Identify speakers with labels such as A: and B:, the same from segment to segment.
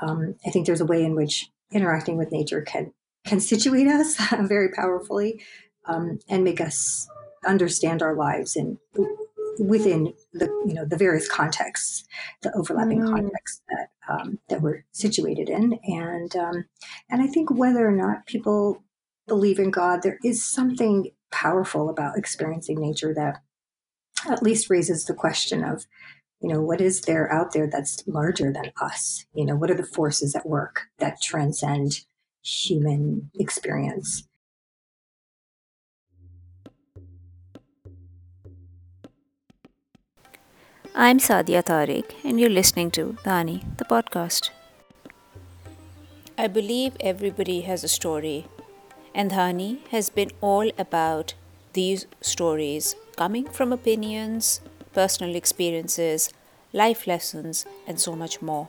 A: um, I think there's a way in which interacting with nature can can situate us very powerfully um, and make us understand our lives and within the you know the various contexts, the overlapping mm. contexts that um, that we're situated in, and um, and I think whether or not people believe in God, there is something powerful about experiencing nature that at least raises the question of you know what is there out there that's larger than us you know what are the forces at work that transcend human experience
B: I'm Sadia Tariq, and you're listening to Dhani, the podcast. I believe everybody has a story, and Dhani has been all about these stories coming from opinions, personal experiences, life lessons, and so much more.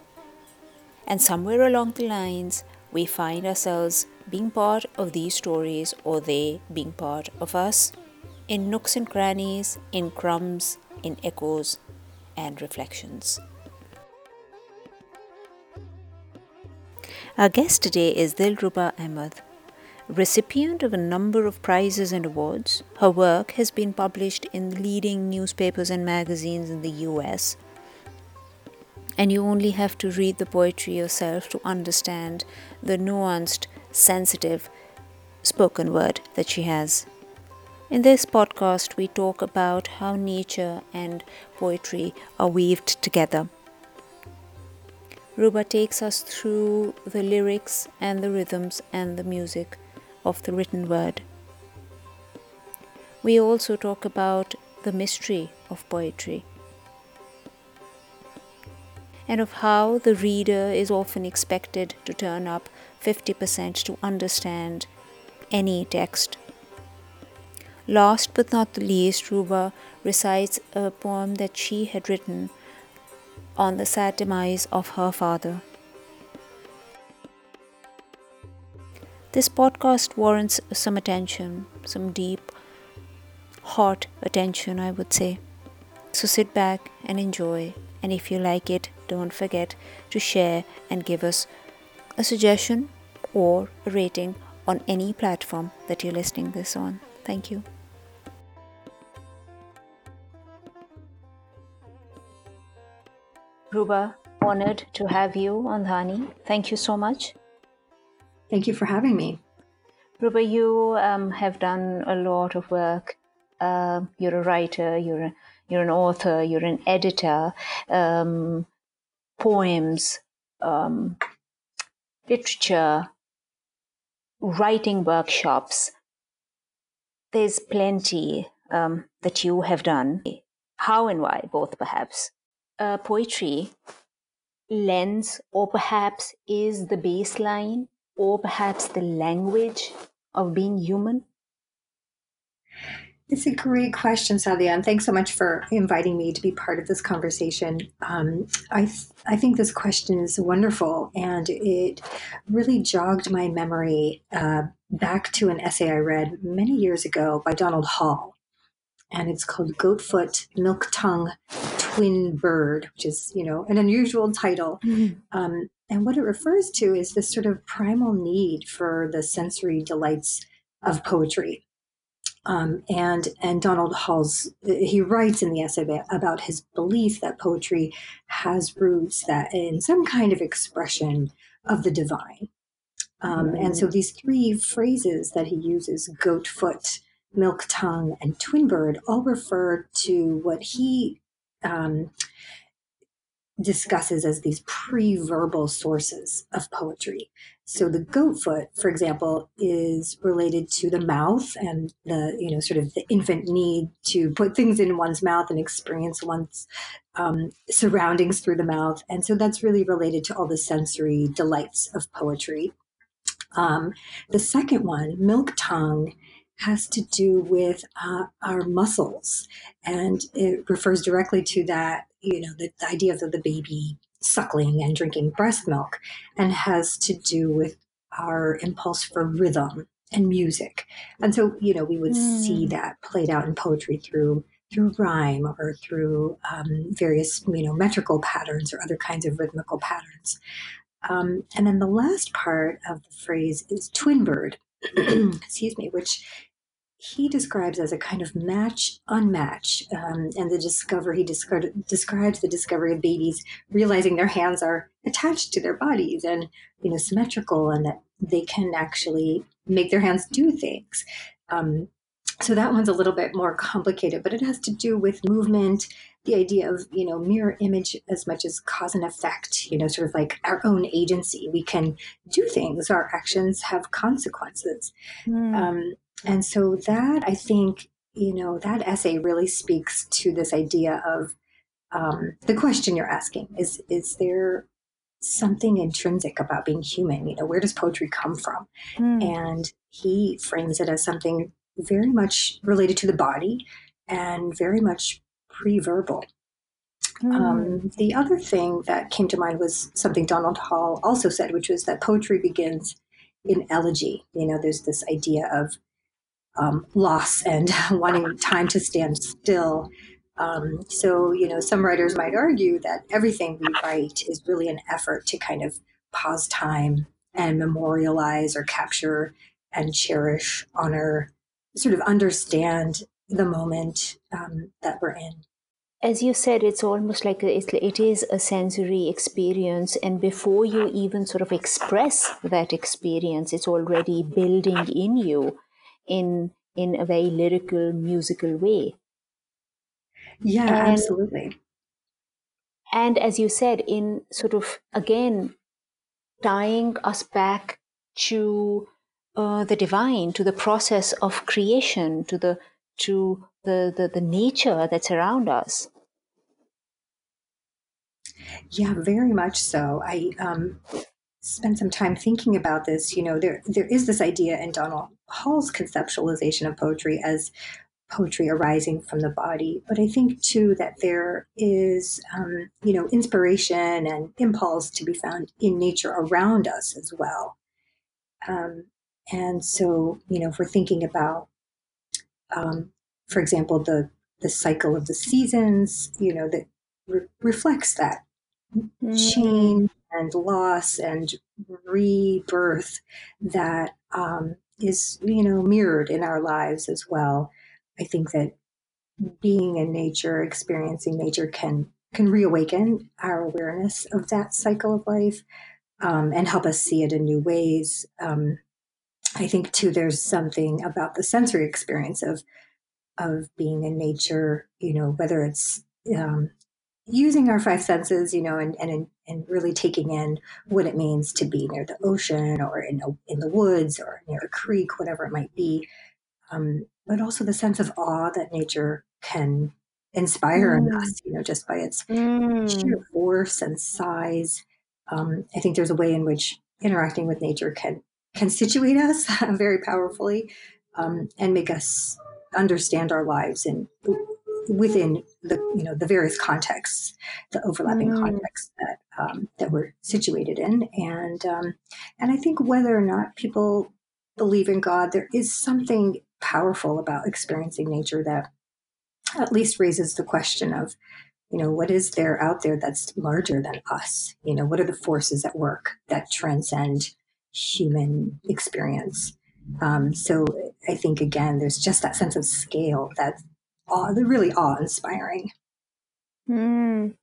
B: And somewhere along the lines, we find ourselves being part of these stories or they being part of us in nooks and crannies, in crumbs, in echoes, and reflections. Our guest today is Dilruba Ahmed. Recipient of a number of prizes and awards, her work has been published in leading newspapers and magazines in the US. And you only have to read the poetry yourself to understand the nuanced, sensitive spoken word that she has. In this podcast, we talk about how nature and poetry are weaved together. Ruba takes us through the lyrics and the rhythms and the music of the written word. We also talk about the mystery of poetry and of how the reader is often expected to turn up 50% to understand any text Last but not the least, Ruba recites a poem that she had written on the sad demise of her father. This podcast warrants some attention, some deep, hot attention, I would say. So sit back and enjoy. And if you like it, don't forget to share and give us a suggestion or a rating on any platform that you're listening this on. Thank you. Ruba, honored to have you on Dhani. Thank you so much.
A: Thank you for having me.
B: Ruba, you um, have done a lot of work. Uh, you're a writer, you're, a, you're an author, you're an editor, um, poems, um, literature, writing workshops. There's plenty um, that you have done. How and why, both perhaps? uh, poetry lends, or perhaps is the baseline, or perhaps the language of being human?
A: It's a great question, Sadia, and thanks so much for inviting me to be part of this conversation. Um, I th- I think this question is wonderful, and it really jogged my memory uh, back to an essay I read many years ago by Donald Hall, and it's called Goatfoot Milk Tongue Twin Bird, which is, you know, an unusual title. Mm-hmm. Um, and what it refers to is this sort of primal need for the sensory delights of poetry. Um, and and Donald Hall's he writes in the essay about his belief that poetry has roots that in some kind of expression of the divine. Um, mm-hmm. And so these three phrases that he uses, goat foot, milk tongue, and twin bird, all refer to what he um, discusses as these pre-verbal sources of poetry. So the goat foot, for example, is related to the mouth and the you know sort of the infant need to put things in one's mouth and experience one's um, surroundings through the mouth, and so that's really related to all the sensory delights of poetry. Um, the second one, milk tongue, has to do with uh, our muscles. And it refers directly to that, you know, the, the idea of the, the baby suckling and drinking breast milk, and has to do with our impulse for rhythm and music. And so, you know, we would mm. see that played out in poetry through through rhyme or through um, various, you know, metrical patterns or other kinds of rhythmical patterns. Um, and then the last part of the phrase is twin bird, excuse me, which he describes as a kind of match unmatch. Um, and the discover he descri- describes the discovery of babies realizing their hands are attached to their bodies and you know symmetrical, and that they can actually make their hands do things. Um, so that one's a little bit more complicated, but it has to do with movement, the idea of you know mirror image as much as cause and effect. You know, sort of like our own agency. We can do things. Our actions have consequences. Mm. Um, and so that I think, you know, that essay really speaks to this idea of um, the question you're asking is is there something intrinsic about being human? You know, where does poetry come from? Mm. And he frames it as something very much related to the body and very much pre-verbal. Mm. Um, the other thing that came to mind was something Donald Hall also said, which was that poetry begins in elegy. You know, there's this idea of um, loss and wanting time to stand still. Um, so, you know, some writers might argue that everything we write is really an effort to kind of pause time and memorialize or capture and cherish, honor, sort of understand the moment um, that we're in.
B: As you said, it's almost like it is a sensory experience, and before you even sort of express that experience, it's already building in you in in a very lyrical, musical way.
A: Yeah, and, absolutely.
B: And as you said, in sort of again tying us back to uh, the divine, to the process of creation, to the to the, the, the nature that's around us.
A: Yeah, very much so. I um, spend some time thinking about this, you know, there there is this idea in Donald Hall's conceptualization of poetry as poetry arising from the body, but I think too that there is, um, you know, inspiration and impulse to be found in nature around us as well. Um, and so, you know, if we're thinking about, um, for example, the the cycle of the seasons, you know, that re- reflects that mm-hmm. change and loss and rebirth that um, is, you know, mirrored in our lives as well. I think that being in nature, experiencing nature can can reawaken our awareness of that cycle of life um, and help us see it in new ways. Um, I think too, there's something about the sensory experience of of being in nature. You know, whether it's um, using our five senses, you know, and, and, and really taking in what it means to be near the ocean or in, a, in the woods or near a creek, whatever it might be. Um, but also the sense of awe that nature can inspire mm. in us, you know, just by its mm. sheer force and size. Um, I think there's a way in which interacting with nature can can situate us very powerfully um, and make us understand our lives in within the you know the various contexts, the overlapping mm. contexts that um, that we're situated in, and um, and I think whether or not people believe in God, there is something powerful about experiencing nature that at least raises the question of you know what is there out there that's larger than us? You know what are the forces at work that transcend human experience? Um, so i think again there's just that sense of scale that awe, they're really awe inspiring.
B: Mm.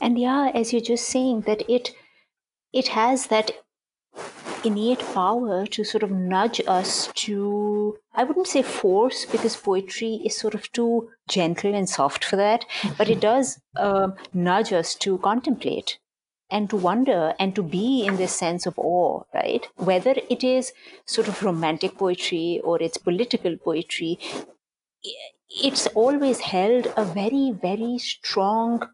B: And yeah, as you're just saying that it it has that innate power to sort of nudge us to I wouldn't say force because poetry is sort of too gentle and soft for that, but it does uh, nudge us to contemplate and to wonder and to be in this sense of awe, right? Whether it is sort of romantic poetry or it's political poetry, it's always held a very, very strong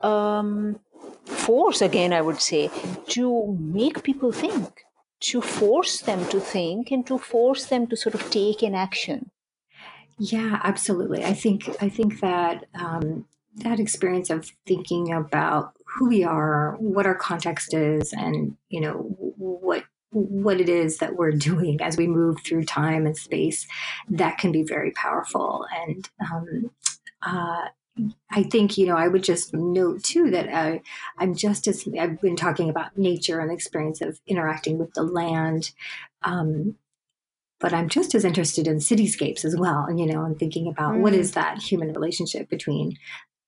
B: um, force, again, I would say, to make people think, to force them to think, and to force them to sort of take an action.
A: Yeah, absolutely. I think I think that um, that experience of thinking about who we are, what our context is, and you know what what it is that we're doing as we move through time and space, that can be very powerful. And um, uh, I think, you know, I would just note too that I, I'm just as I've been talking about nature and the experience of interacting with the land. Um, but I'm just as interested in cityscapes as well, you know, and thinking about mm. what is that human relationship between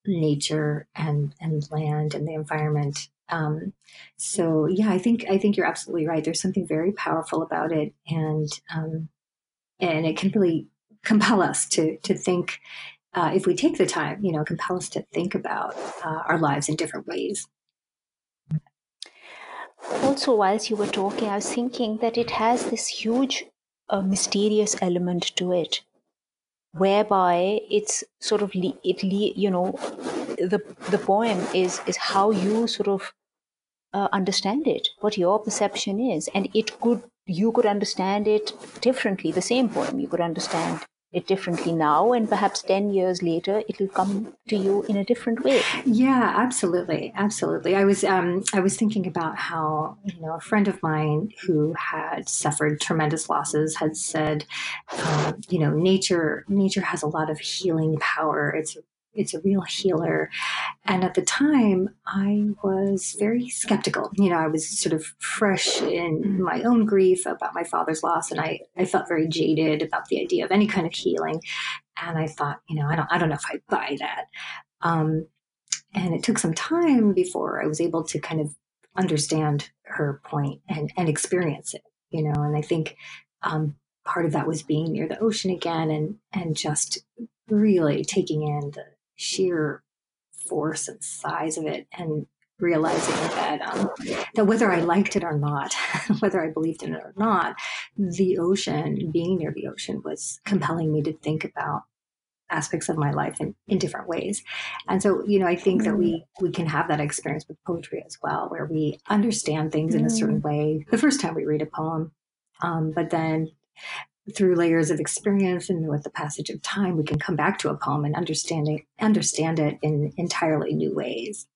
A: nature and and land and the environment. Um, so yeah, I think I think you're absolutely right. There's something very powerful about it, and um, and it can really compel us to to think uh, if we take the time, you know, compel us to think about uh, our lives in different ways.
B: Also, whilst you were talking, I was thinking that it has this huge uh, mysterious element to it, whereby it's sort of le- it le- you know the the poem is is how you sort of uh, understand it, what your perception is, and it could you could understand it differently. The same poem you could understand it differently now and perhaps 10 years later it'll come to you in a different way.
A: Yeah absolutely absolutely. I was um, i was thinking about how you know a friend of mine who had suffered tremendous losses had said um, you know nature nature has a lot of healing power. It's it's a real healer. And at the time, I was very skeptical. You know, I was sort of fresh in my own grief about my father's loss, and I, I felt very jaded about the idea of any kind of healing. And I thought, you know, I don't, I don't know if I buy that. Um, and it took some time before I was able to kind of understand her point and, and experience it, you know, and I think um, part of that was being near the ocean again and, and just really taking in the, sheer force and size of it and realizing that um, that whether I liked it or not, whether I believed in it or not, the ocean, being near the ocean, was compelling me to think about aspects of my life in, in different ways. And so, you know, I think mm. that we mm. we can have that experience with poetry as well, where we understand things mm. in a certain mm. way the first time we read a poem, um, but then through layers of experience and with the passage of time, we can come back to a poem and understanding understand it in entirely new ways.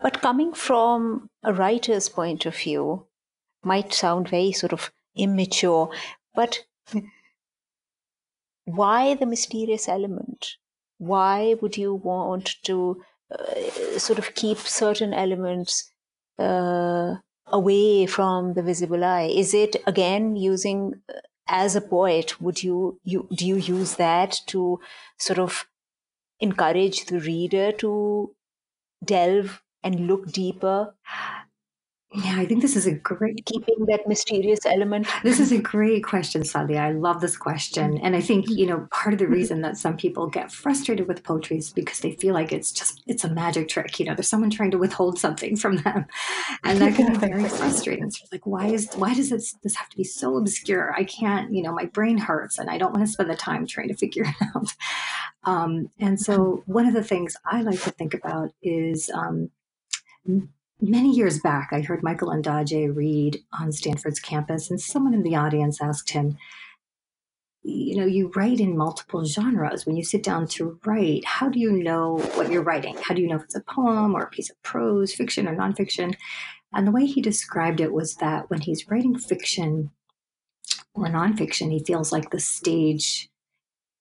B: But coming from a writer's point of view, might sound very sort of immature, but why the mysterious element? Why would you want to uh, sort of keep certain elements uh, away from the visible eye? Is it again using uh, as a poet? Would you, you do you use that to sort of encourage the reader to delve and look deeper
A: yeah, I think this is a great
B: keeping that mysterious element.
A: This is a great question, Sadia. I love this question. And I think, you know, part of the reason that some people get frustrated with poetry is because they feel like it's just it's a magic trick. You know, there's someone trying to withhold something from them. And that can be very frustrating. It's like, why is why does this this have to be so obscure? I can't, you know, my brain hurts and I don't want to spend the time trying to figure it out. Um, and so one of the things I like to think about is um, Many years back, I heard Michael Ondaatje read on Stanford's campus, and someone in the audience asked him, You know, you write in multiple genres. When you sit down to write, how do you know what you're writing? How do you know if it's a poem or a piece of prose, fiction or nonfiction? And the way he described it was that when he's writing fiction or nonfiction, he feels like the stage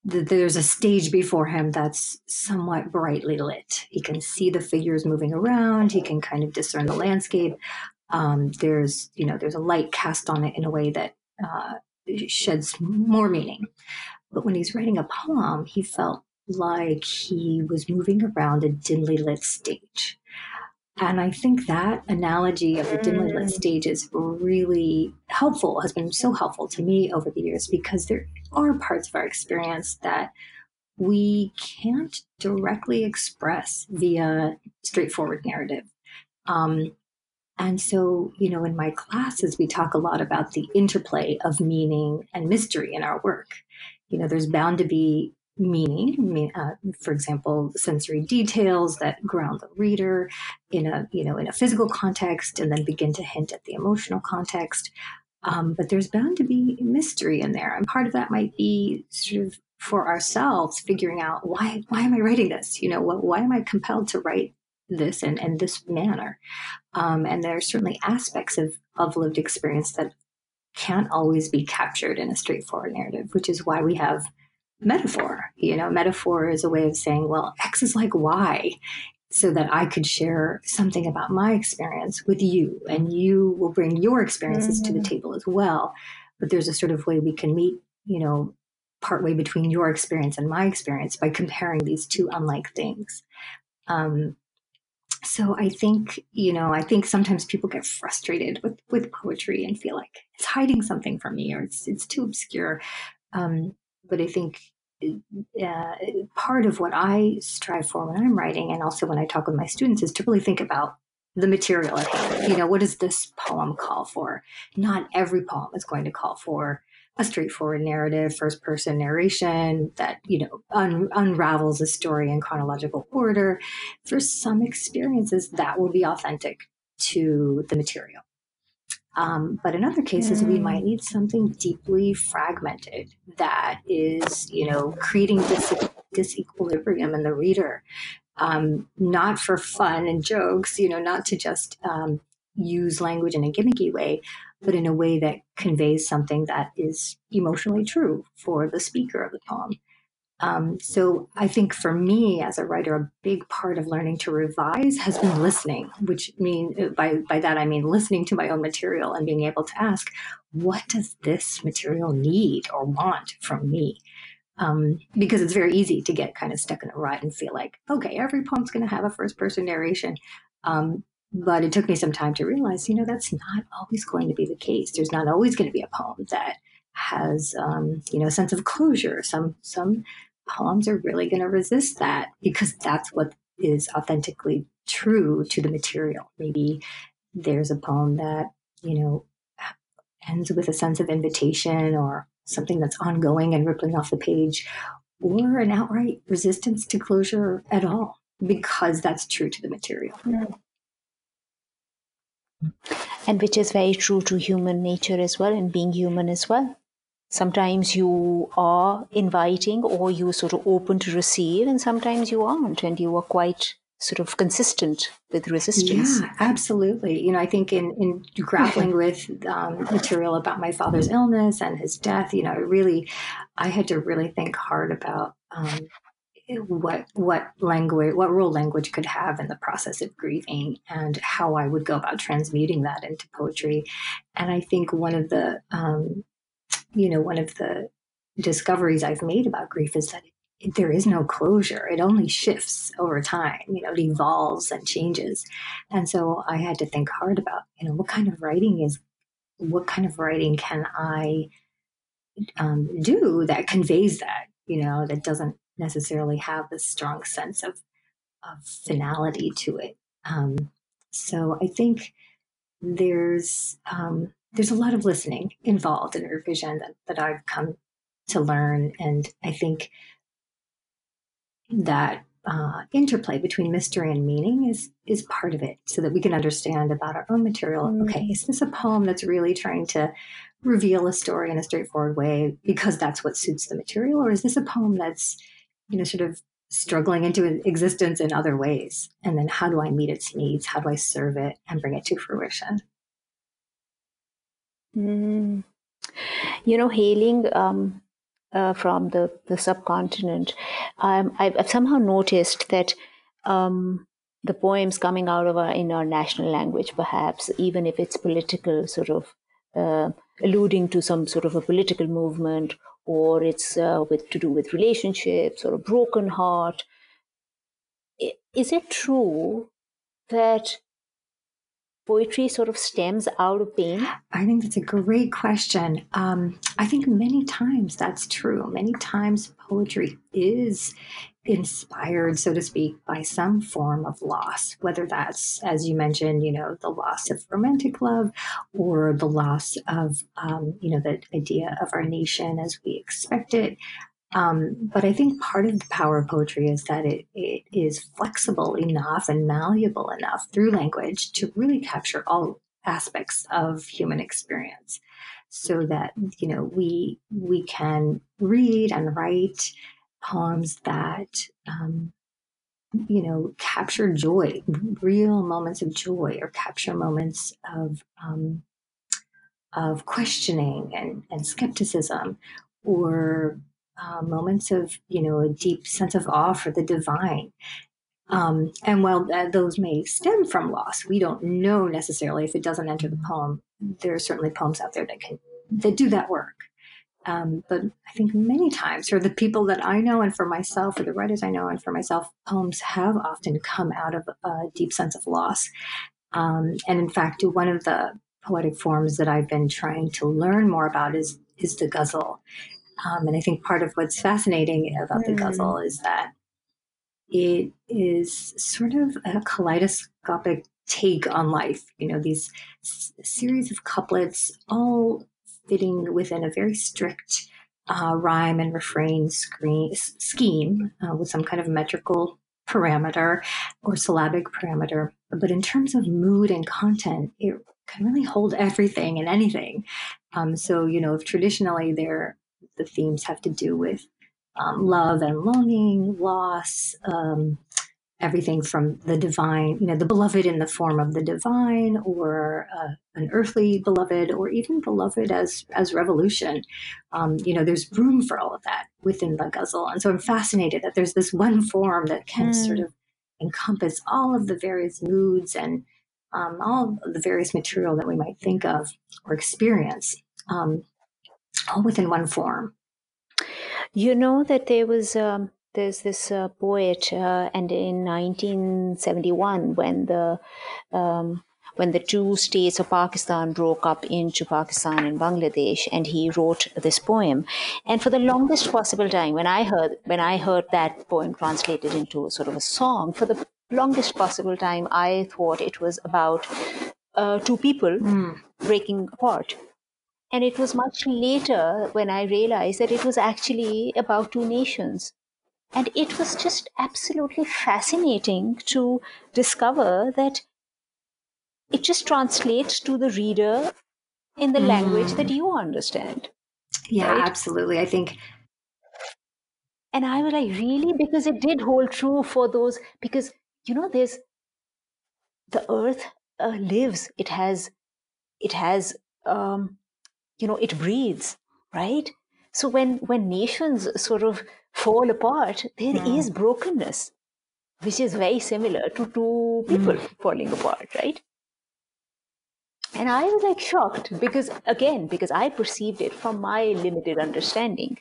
A: there's a stage before him that's somewhat brightly lit. He can see the figures moving around. He can kind of discern the landscape. Um, there's, you know, there's a light cast on it in a way that uh, sheds more meaning. But when he's writing a poem, he felt like he was moving around a dimly lit stage. And I think that analogy of the dimly lit mm. stage is really helpful, has been so helpful to me over the years because there are parts of our experience that we can't directly express via straightforward narrative. Um, and so, you know, in my classes, we talk a lot about the interplay of meaning and mystery in our work. You know, there's bound to be meaning uh, for example sensory details that ground the reader in a you know in a physical context and then begin to hint at the emotional context. Um, but there's bound to be mystery in there and part of that might be sort of for ourselves figuring out why why am i writing this? You know what, why am i compelled to write this and in this manner? Um, and there are certainly aspects of, of lived experience that can't always be captured in a straightforward narrative which is why we have metaphor. You know, metaphor is a way of saying, well, X is like Y, so that I could share something about my experience with you, and you will bring your experiences mm-hmm. to the mm-hmm. table as well. But there's a sort of way we can meet, you know, partway between your experience and my experience by comparing these two unlike things. Um, so I think, you know, I think sometimes people get frustrated with with poetry and feel like it's hiding something from me or it's it's too obscure. Um, but I think uh, part of what I strive for when I'm writing, and also when I talk with my students, is to really think about the material at hand. You know, what does this poem call for? Not every poem is going to call for a straightforward narrative, first person narration that, you know, un- unravels a story in chronological order. For some experiences, that will be authentic to the material. Um, but in other cases, mm. we might need something deeply fragmented that is, you know, creating this disequilibrium in the reader, um, not for fun and jokes, you know, not to just um, use language in a gimmicky way, but in a way that conveys something that is emotionally true for the speaker of the poem. Um, so I think for me as a writer, a big part of learning to revise has been listening, which mean by by that I mean listening to my own material and being able to ask, what does this material need or want from me? Um, because it's very easy to get kind of stuck in a rut and feel like, okay, every poem's going to have a first person narration. Um, but it took me some time to realize, you know, that's not always going to be the case. There's not always going to be a poem that has, um, you know, a sense of closure. Some some poems are really going to resist that because that's what is authentically true to the material. Maybe there's a poem that you know ends with a sense of invitation or something that's ongoing and rippling off the page, or an outright resistance to closure at all because that's true to the material. Mm
B: and which is very true to human nature as well and being human as well sometimes you are inviting or you sort of open to receive and sometimes you aren't and you are quite sort of consistent with resistance
A: yeah absolutely you know i think in in grappling with um, material about my father's illness and his death you know really i had to really think hard about um, what what language what role language could have in the process of grieving and how I would go about transmuting that into poetry. And I think one of the um, you know one of the discoveries I've made about grief is that it, there is no closure. It only shifts over time. You know, it evolves and changes. And so I had to think hard about you know what kind of writing is what kind of writing can I um, do that conveys that you know that doesn't necessarily have this strong sense of, of finality to it. Um, so I think there's um, there's a lot of listening involved in revision that, that I've come to learn, and I think that uh, interplay between mystery and meaning is is part of it, so that we can understand about our own material. Mm. Okay, is this a poem that's really trying to reveal a story in a straightforward way because that's what suits the material, or is this a poem that's you know, sort of struggling into existence in other ways. And then how do I meet its needs? How do I serve it and bring it to fruition?
B: Mm. You know, hailing um, uh, from the, the subcontinent, um, I've, I've, somehow noticed that um, the poems coming out of our, in our national language, perhaps, even if it's political, sort of uh, alluding to some sort of a political movement or it's uh, with to do with relationships or a broken heart. Is it true that poetry sort of stems out of pain?
A: I think that's a great question. Um, I think many times that's true. Many times poetry is inspired, so to speak, by some form of loss, whether that's, as you mentioned, you know, the loss of romantic love or the loss of, um, you know, the idea of our nation as we expect it. Um, but I think part of the power of poetry is that it, it is flexible enough and malleable enough through language to really capture all aspects of human experience. So that you know we we can read and write poems that um, you know capture joy real moments of joy or capture moments of um, of questioning and, and skepticism or uh, moments of, you know, a deep sense of awe for the divine. Um, and while those may stem from loss, we don't know necessarily if it doesn't enter the poem. There are certainly poems out there that can that do that work. Um, but I think many times for the people that I know and for myself, for the writers I know and for myself, poems have often come out of a deep sense of loss. Um, and in fact, one of the poetic forms that I've been trying to learn more about is is the ghazal. Um, and I think part of what's fascinating about mm. the ghazal is that it is sort of a kaleidoscopic take on life. You know, these s- series of couplets all fitting within a very strict uh, rhyme and refrain screen, scheme uh, with some kind of metrical parameter or syllabic parameter. But in terms of mood and content, it can really hold everything and anything. Um, so, you know, if traditionally there the themes have to do with um, love and longing, loss, um, everything from the divine, you know, the beloved in the form of the divine, or uh, an earthly beloved, or even beloved as as revolution. Um, you know, there's room for all of that within the ghazal, and so I'm fascinated that there's this one form that can mm. sort of encompass all of the various moods and um, all the various material that we might think of or experience, um, all within one form.
B: You know that there was um, there's this uh, poet, uh, and in 1971, when the um, when the two states of Pakistan broke up into Pakistan and Bangladesh, and he wrote this poem. And for the longest possible time, when I heard when I heard that poem translated into sort of a song, for the longest possible time, I thought it was about uh, two people mm. breaking apart. And it was much later when I realized that it was actually about two nations. And it was just absolutely fascinating to discover that it just translates to the reader in the mm. language that you understand.
A: Yeah, right? absolutely. I think.
B: And I was like, really? Because it did hold true for those, because, you know, there's the earth uh, lives, it has, it has, um, you know, it breathes, right? So when, when nations sort of fall apart, there mm. is brokenness, which is very similar to two people mm. falling apart, right? And I was like shocked because, again, because I perceived it from my limited understanding.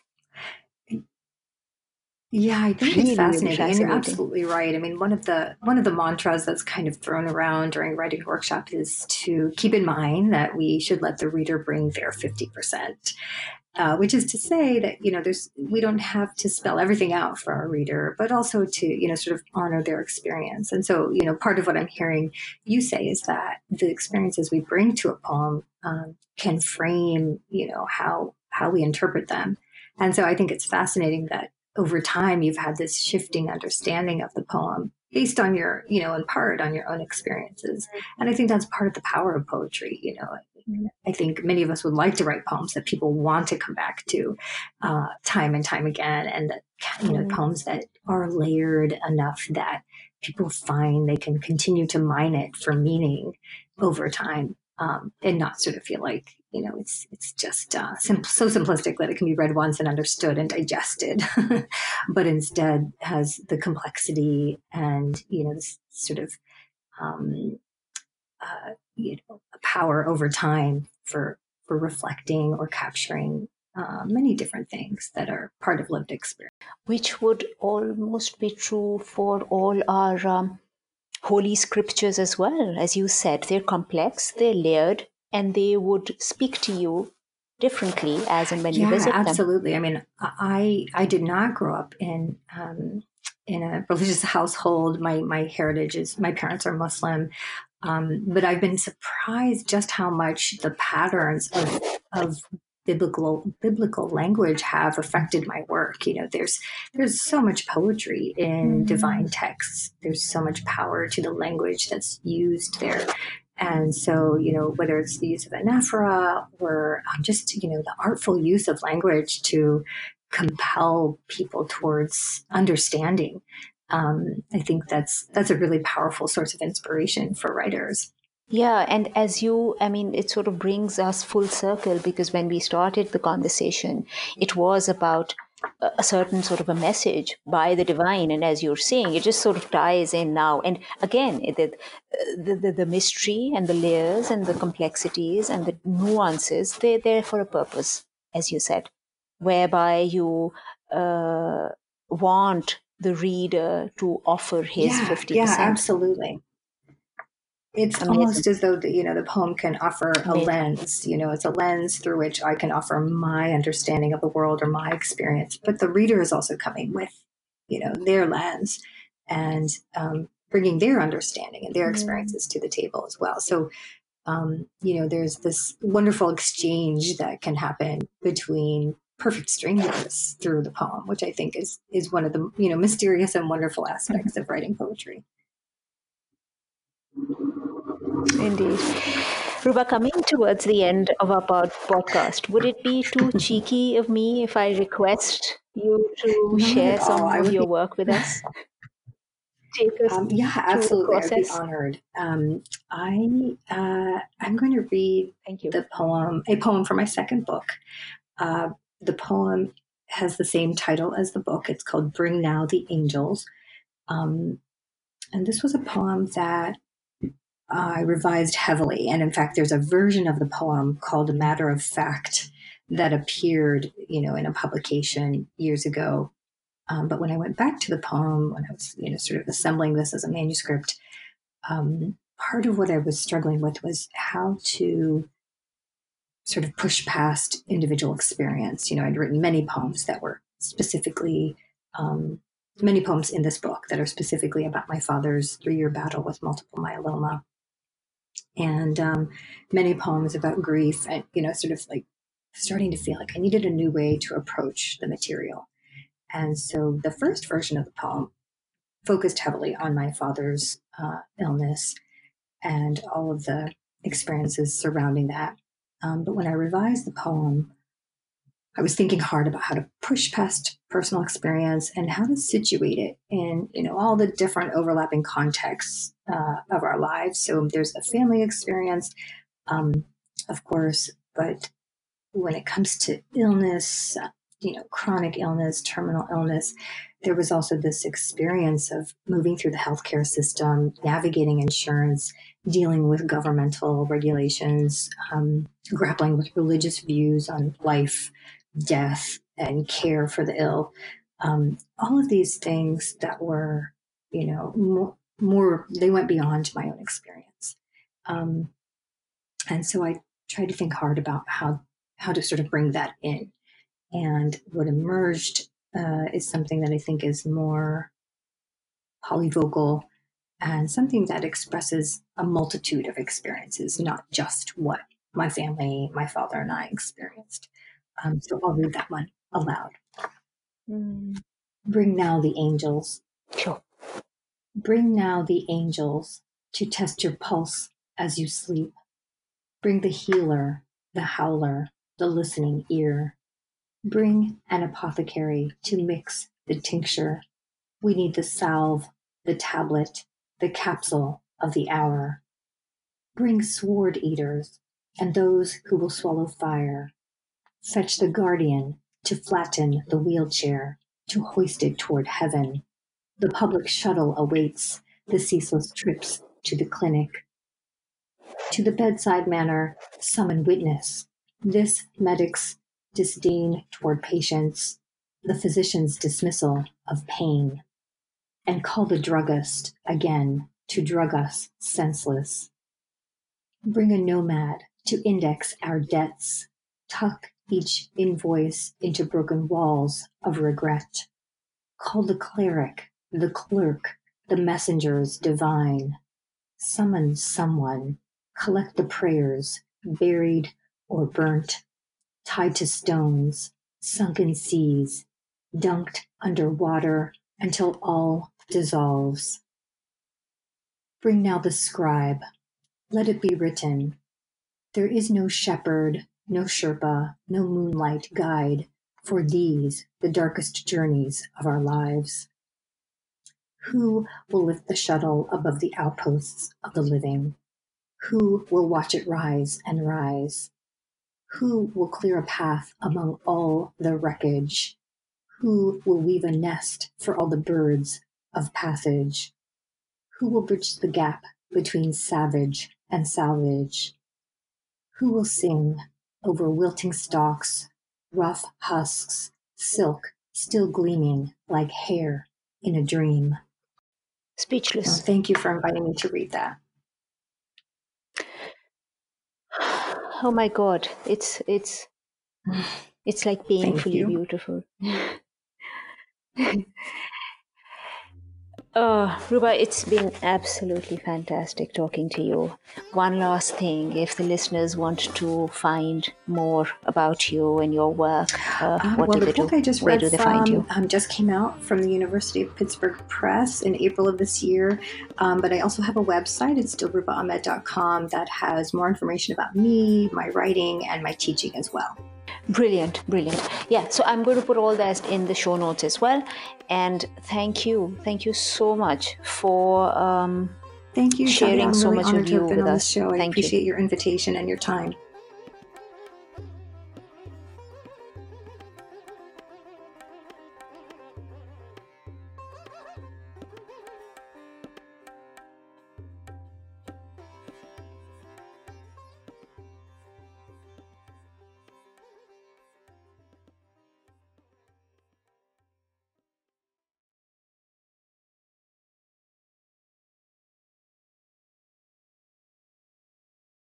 A: Yeah, I think really, it's fascinating. fascinating. And you're absolutely right. I mean, one of the one of the mantras that's kind of thrown around during writing workshop is to keep in mind that we should let the reader bring their 50%. Uh, which is to say that you know there's we don't have to spell everything out for our reader but also to you know sort of honor their experience and so you know part of what i'm hearing you say is that the experiences we bring to a poem um, can frame you know how how we interpret them and so i think it's fascinating that over time you've had this shifting understanding of the poem based on your you know in part on your own experiences. And i think that's part of the power of poetry you know I think many of us would like to write poems that people want to come back to uh, time and time again, and that you know mm-hmm. poems that are layered enough that people find they can continue to mine it for meaning over time, um, and not sort of feel like you know it's it's just uh, so simplistic that it can be read once and understood and digested, but instead has the complexity and you know this sort of um, uh, you know, power over time for for reflecting or capturing uh, many different things that are part of lived experience.
B: Which would almost be true for all our um, holy scriptures as well. As you said, they're complex, they're layered, and they would speak to you differently as and when
A: yeah,
B: you visit
A: absolutely. them. Absolutely. I mean, I I did not grow up in um, in a religious household. My my heritage is my parents are Muslim. Um, but I've been surprised just how much the patterns of, of biblical biblical language have affected my work. You know, there's there's so much poetry in mm-hmm. divine texts. There's so much power to the language that's used there. And so, you know, whether it's the use of anaphora or um, just, you know, the artful use of language to compel people towards understanding um, I think that's that's a really powerful source of inspiration for writers.
B: Yeah, and as you, I mean, it sort of brings us full circle because when we started the conversation, it was about a certain sort of a message by the divine. And as you're saying it just sort of ties in now. And again the, the, the, the mystery and the layers and the complexities and the nuances they're there for a purpose as you said whereby you uh, want the reader to offer his
A: yeah,
B: 50%
A: yeah absolutely it's Amazing. almost as though the, you know the poem can offer a Amazing. lens you know it's a lens through which i can offer my understanding of the world or my experience but the reader is also coming with you know their lens and um, bringing their understanding and their mm-hmm. experiences to the table as well so um, you know there's this wonderful exchange that can happen between perfect strangers through the poem which i think is is one of the you know mysterious and wonderful aspects of writing poetry
B: Indeed. Ruba, coming towards the end of our pod- podcast, would it be too cheeky of me if I request you to share some of your be... work with us?
A: Take us um, yeah, absolutely. I'd be honored. Um, I uh, I'm going to read
B: Thank you.
A: the poem, a poem for my second book. Uh, the poem has the same title as the book. It's called "Bring Now the Angels," um, and this was a poem that I revised heavily. And in fact, there's a version of the poem called A Matter of Fact that appeared, you know, in a publication years ago. Um, but when I went back to the poem, when I was, you know, sort of assembling this as a manuscript, um, part of what I was struggling with was how to sort of push past individual experience. You know, I'd written many poems that were specifically, um, many poems in this book that are specifically about my father's three year battle with multiple myeloma and um, many poems about grief and you know sort of like starting to feel like i needed a new way to approach the material. And so the first version of the poem focused heavily on my father's uh, illness and all of the experiences surrounding that. Um, but when i revised the poem I was thinking hard about how to push past personal experience and how to situate it in, you know, all the different overlapping contexts uh, of our lives. So there's a family experience, um, of course, but when it comes to illness, you know, chronic illness, terminal illness, there was also this experience of moving through the healthcare system, navigating insurance, dealing with governmental regulations, um, grappling with religious views on life, death and care for the ill. Um, all of these things that were, you know, more, more they went beyond my own experience. Um, and so I tried to think hard about how how to sort of bring that in. And what emerged uh, is something that I think is more polyvocal and something that expresses a multitude of experiences, not just what my family, my father, and I experienced. Um, so I'll read that one aloud. Mm. Bring now the angels.
B: Sure.
A: Bring now the angels to test your pulse as you sleep. Bring the healer, the howler, the listening ear. Bring an apothecary to mix the tincture. We need the salve, the tablet, the capsule of the hour. Bring sword eaters and those who will swallow fire. Fetch the guardian to flatten the wheelchair, to hoist it toward heaven. The public shuttle awaits the ceaseless trips to the clinic. To the bedside manner, summon witness. This medic's disdain toward patients, the physician's dismissal of pain. And call the druggist again to drug us senseless. Bring a nomad to index our debts, tuck each invoice into broken walls of regret. Call the cleric, the clerk, the messengers divine. Summon someone, collect the prayers, buried or burnt, tied to stones, sunken seas, dunked under water until all dissolves. Bring now the scribe. Let it be written. There is no shepherd, no Sherpa, no moonlight guide for these, the darkest journeys of our lives. Who will lift the shuttle above the outposts of the living? Who will watch it rise and rise? Who will clear a path among all the wreckage? Who will weave a nest for all the birds of passage? Who will bridge the gap between savage and salvage? Who will sing over wilting stalks, rough husks, silk still gleaming like hair in a dream?
B: Speechless.
A: thank you for inviting me to read that.
B: Oh my God, it's it's it's like painfully beautiful. Oh, Ruba, it's been absolutely fantastic talking to you. One last thing if the listeners want to find more about you and your work, uh,
A: uh,
B: what
A: well,
B: do
A: the
B: they
A: book
B: do?
A: I just
B: Where
A: read
B: do they
A: from
B: find you?
A: Um, just came out from the University of Pittsburgh Press in April of this year. Um, but I also have a website. It's dilrubaahmed.com that has more information about me, my writing, and my teaching as well.
B: Brilliant, brilliant. Yeah, so I'm going to put all that in the show notes as well. And thank you, thank you so much for um,
A: Thank you,
B: sharing.
A: I'm
B: so
A: really
B: much of you with
A: on
B: us.
A: show. I
B: Thank you.
A: appreciate your invitation and your time.